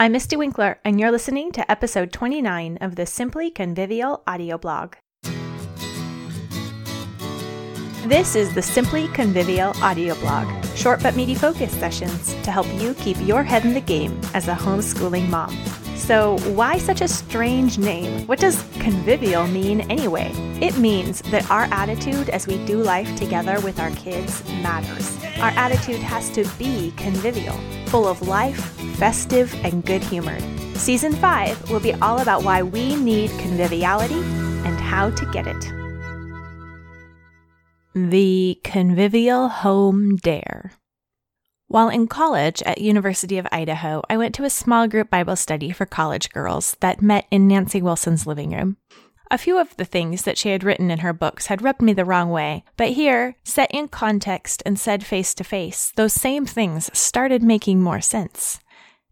I'm Mystie Winckler, and you're listening to episode 29 of the Simply Convivial audio blog. This is the Simply Convivial audio blog, short but meaty focus sessions to help you keep your head in the game as a homeschooling mom. So, why such a strange name? What does convivial mean anyway? It means that our attitude as we do life together with our kids matters. Our attitude has to be convivial, full of life, festive, and good humored. Season 5 will be all about why we need conviviality and how to get it. The Convivial Home Dare. While in college at University of Idaho, I went to a small group Bible study for college girls that met in Nancy Wilson's living room. A few of the things that she had written in her books had rubbed me the wrong way, but here, set in context and said face to face, those same things started making more sense.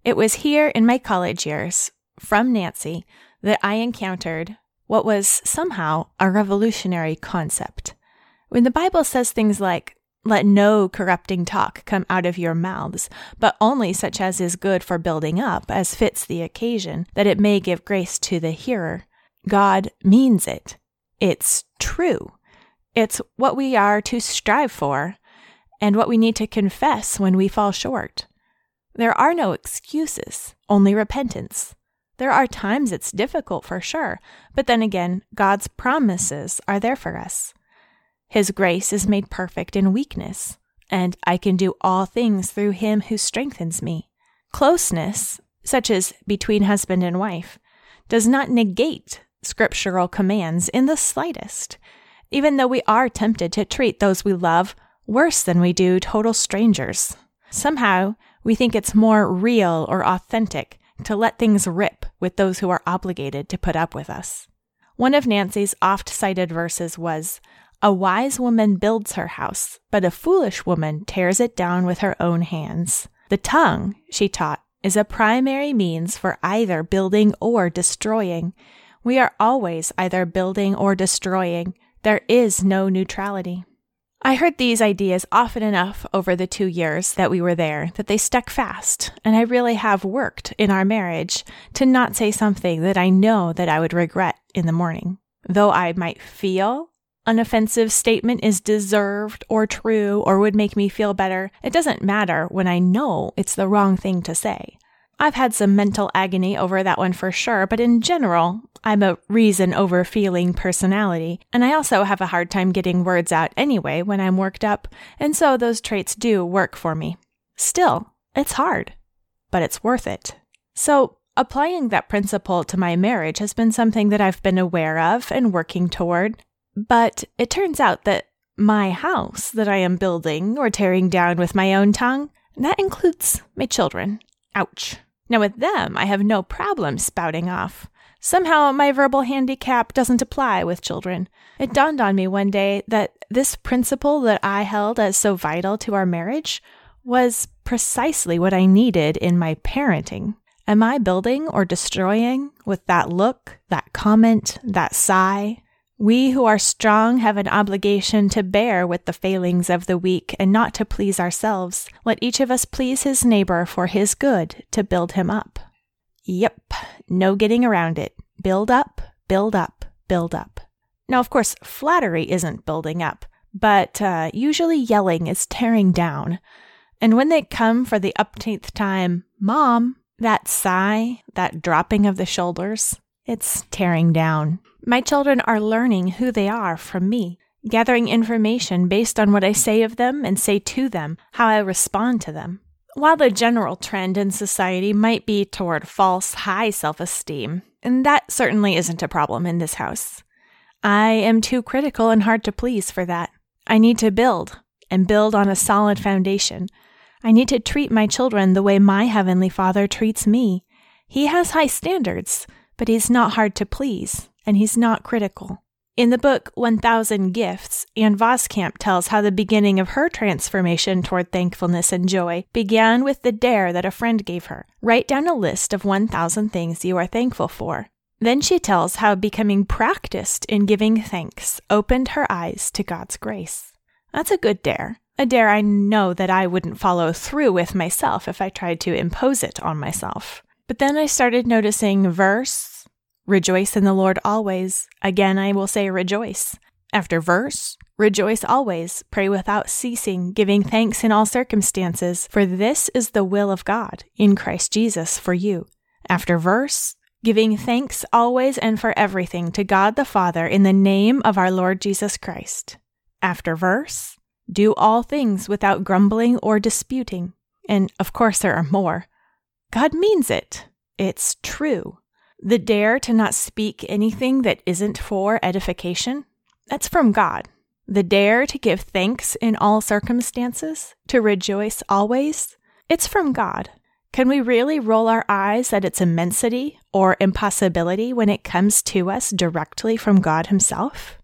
It was here in my college years, from Nancy, that I encountered what was somehow a revolutionary concept. When the Bible says things like, let no corrupting talk come out of your mouths, but only such as is good for building up, as fits the occasion, that it may give grace to the hearer. God means it. It's true. It's what we are to strive for, and what we need to confess when we fall short. There are no excuses, only repentance. There are times it's difficult for sure, but then again, God's promises are there for us. His grace is made perfect in weakness, and I can do all things through him who strengthens me. Closeness, such as between husband and wife, does not negate scriptural commands in the slightest, even though we are tempted to treat those we love worse than we do total strangers. Somehow, we think it's more real or authentic to let things rip with those who are obligated to put up with us. One of Nancy's oft cited verses was, a wise woman builds her house, but a foolish woman tears it down with her own hands. The tongue, she taught, is a primary means for either building or destroying. We are always either building or destroying. There is no neutrality. I heard these ideas often enough over the two years that we were there that they stuck fast, and I really have worked in our marriage to not say something that I know that I would regret in the morning. Though I might feel an offensive statement is deserved or true or would make me feel better, it doesn't matter when I know it's the wrong thing to say. I've had some mental agony over that one for sure, but in general, I'm a reason over feeling personality, and I also have a hard time getting words out anyway when I'm worked up, and so those traits do work for me. Still, it's hard, but it's worth it. So, applying that principle to my marriage has been something that I've been aware of and working toward, but it turns out that my house that I am building or tearing down with my own tongue, that includes my children. Ouch. Now, with them, I have no problem spouting off. Somehow, my verbal handicap doesn't apply with children. It dawned on me one day that this principle that I held as so vital to our marriage was precisely what I needed in my parenting. Am I building or destroying with that look, that comment, that sigh, we who are strong have an obligation to bear with the failings of the weak and not to please ourselves. Let each of us please his neighbor for his good to build him up. Yep, no getting around it. Build up, build up, build up. Now, of course, flattery isn't building up, but uh, usually yelling is tearing down. And when they come for the upteenth time, Mom, that sigh, that dropping of the shoulders, it's tearing down. My children are learning who they are from me, gathering information based on what I say of them and say to them, how I respond to them. While the general trend in society might be toward false high self esteem, and that certainly isn't a problem in this house, I am too critical and hard to please for that. I need to build, and build on a solid foundation. I need to treat my children the way my Heavenly Father treats me. He has high standards, but He's not hard to please and he's not critical. In the book 1000 Gifts, Ann Voskamp tells how the beginning of her transformation toward thankfulness and joy began with the dare that a friend gave her. Write down a list of 1000 things you are thankful for. Then she tells how becoming practiced in giving thanks opened her eyes to God's grace. That's a good dare. A dare I know that I wouldn't follow through with myself if I tried to impose it on myself. But then I started noticing verse, rejoice in the Lord always. Again, I will say rejoice. After verse, rejoice always, pray without ceasing, giving thanks in all circumstances, for this is the will of God in Christ Jesus for you. After verse, giving thanks always and for everything to God the Father in the name of our Lord Jesus Christ. After verse, do all things without grumbling or disputing. And of course, there are more. God means it. It's true. The dare to not speak anything that isn't for edification, that's from God. The dare to give thanks in all circumstances, to rejoice always, it's from God. Can we really roll our eyes at its immensity or impossibility when it comes to us directly from God Himself?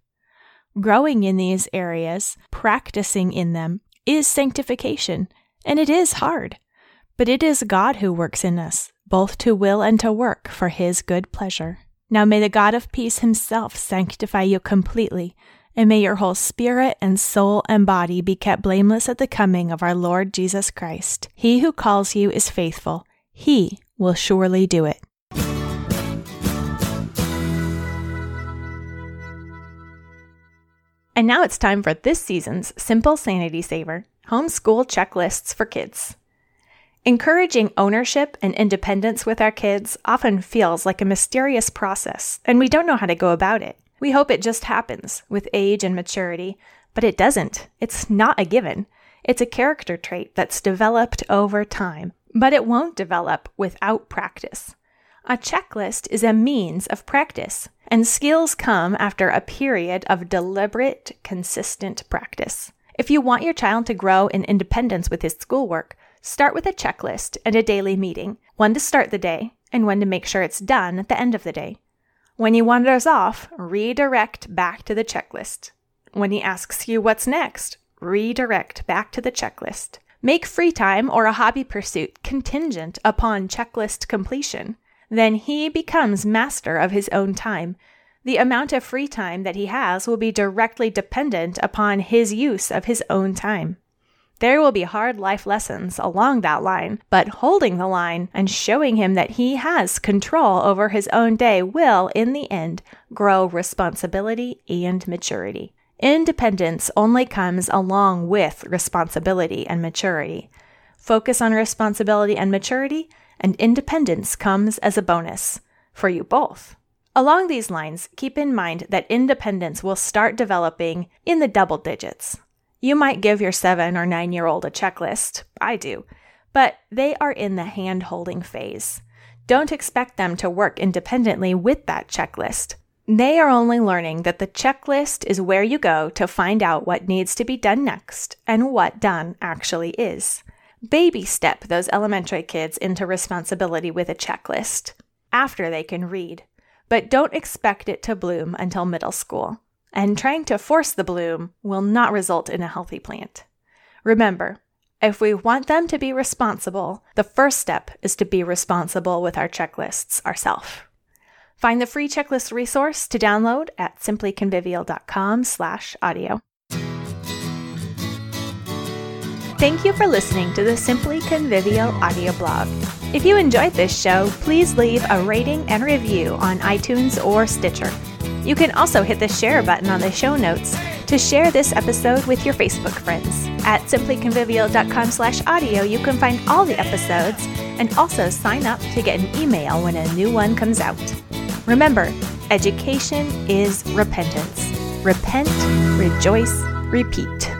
Growing in these areas, practicing in them, is sanctification, and it is hard. But it is God who works in us, both to will and to work for His good pleasure. Now may the God of peace Himself sanctify you completely and may your whole spirit and soul and body be kept blameless at the coming of our Lord Jesus Christ. He who calls you is faithful. He will surely do it. And now it's time for this season's Simple Sanity Saver Homeschool Checklists for Kids. Encouraging ownership and independence with our kids often feels like a mysterious process, and we don't know how to go about it. We hope it just happens with age and maturity, but it doesn't. It's not a given. It's a character trait that's developed over time, but it won't develop without practice. A checklist is a means of practice, and skills come after a period of deliberate, consistent practice. If you want your child to grow in independence with his schoolwork, start with a checklist and a daily meeting, one to start the day and one to make sure it's done at the end of the day. When he wanders off, redirect back to the checklist. When he asks you what's next, redirect back to the checklist. Make free time or a hobby pursuit contingent upon checklist completion. Then he becomes master of his own time. The amount of free time that he has will be directly dependent upon his use of his own time. There will be hard life lessons along that line, but holding the line and showing him that he has control over his own day will, in the end, grow responsibility and maturity. Independence only comes along with responsibility and maturity. Focus on responsibility and maturity, and independence comes as a bonus for you both. Along these lines, keep in mind that independence will start developing in the double digits. You might give your seven or nine year old a checklist. I do. But they are in the hand holding phase. Don't expect them to work independently with that checklist. They are only learning that the checklist is where you go to find out what needs to be done next and what done actually is. Baby step those elementary kids into responsibility with a checklist after they can read, but don't expect it to bloom until middle school and trying to force the bloom will not result in a healthy plant. Remember, if we want them to be responsible, the first step is to be responsible with our checklists ourselves. Find the free checklist resource to download at simplyconvivial.com/audio. Thank you for listening to the Simply Convivial audio blog. If you enjoyed this show, please leave a rating and review on iTunes or Stitcher. You can also hit the share button on the show notes to share this episode with your Facebook friends. At simplyconvivial.com slash audio, you can find all the episodes and also sign up to get an email when a new one comes out. Remember, education is repentance. Repent, rejoice, repeat.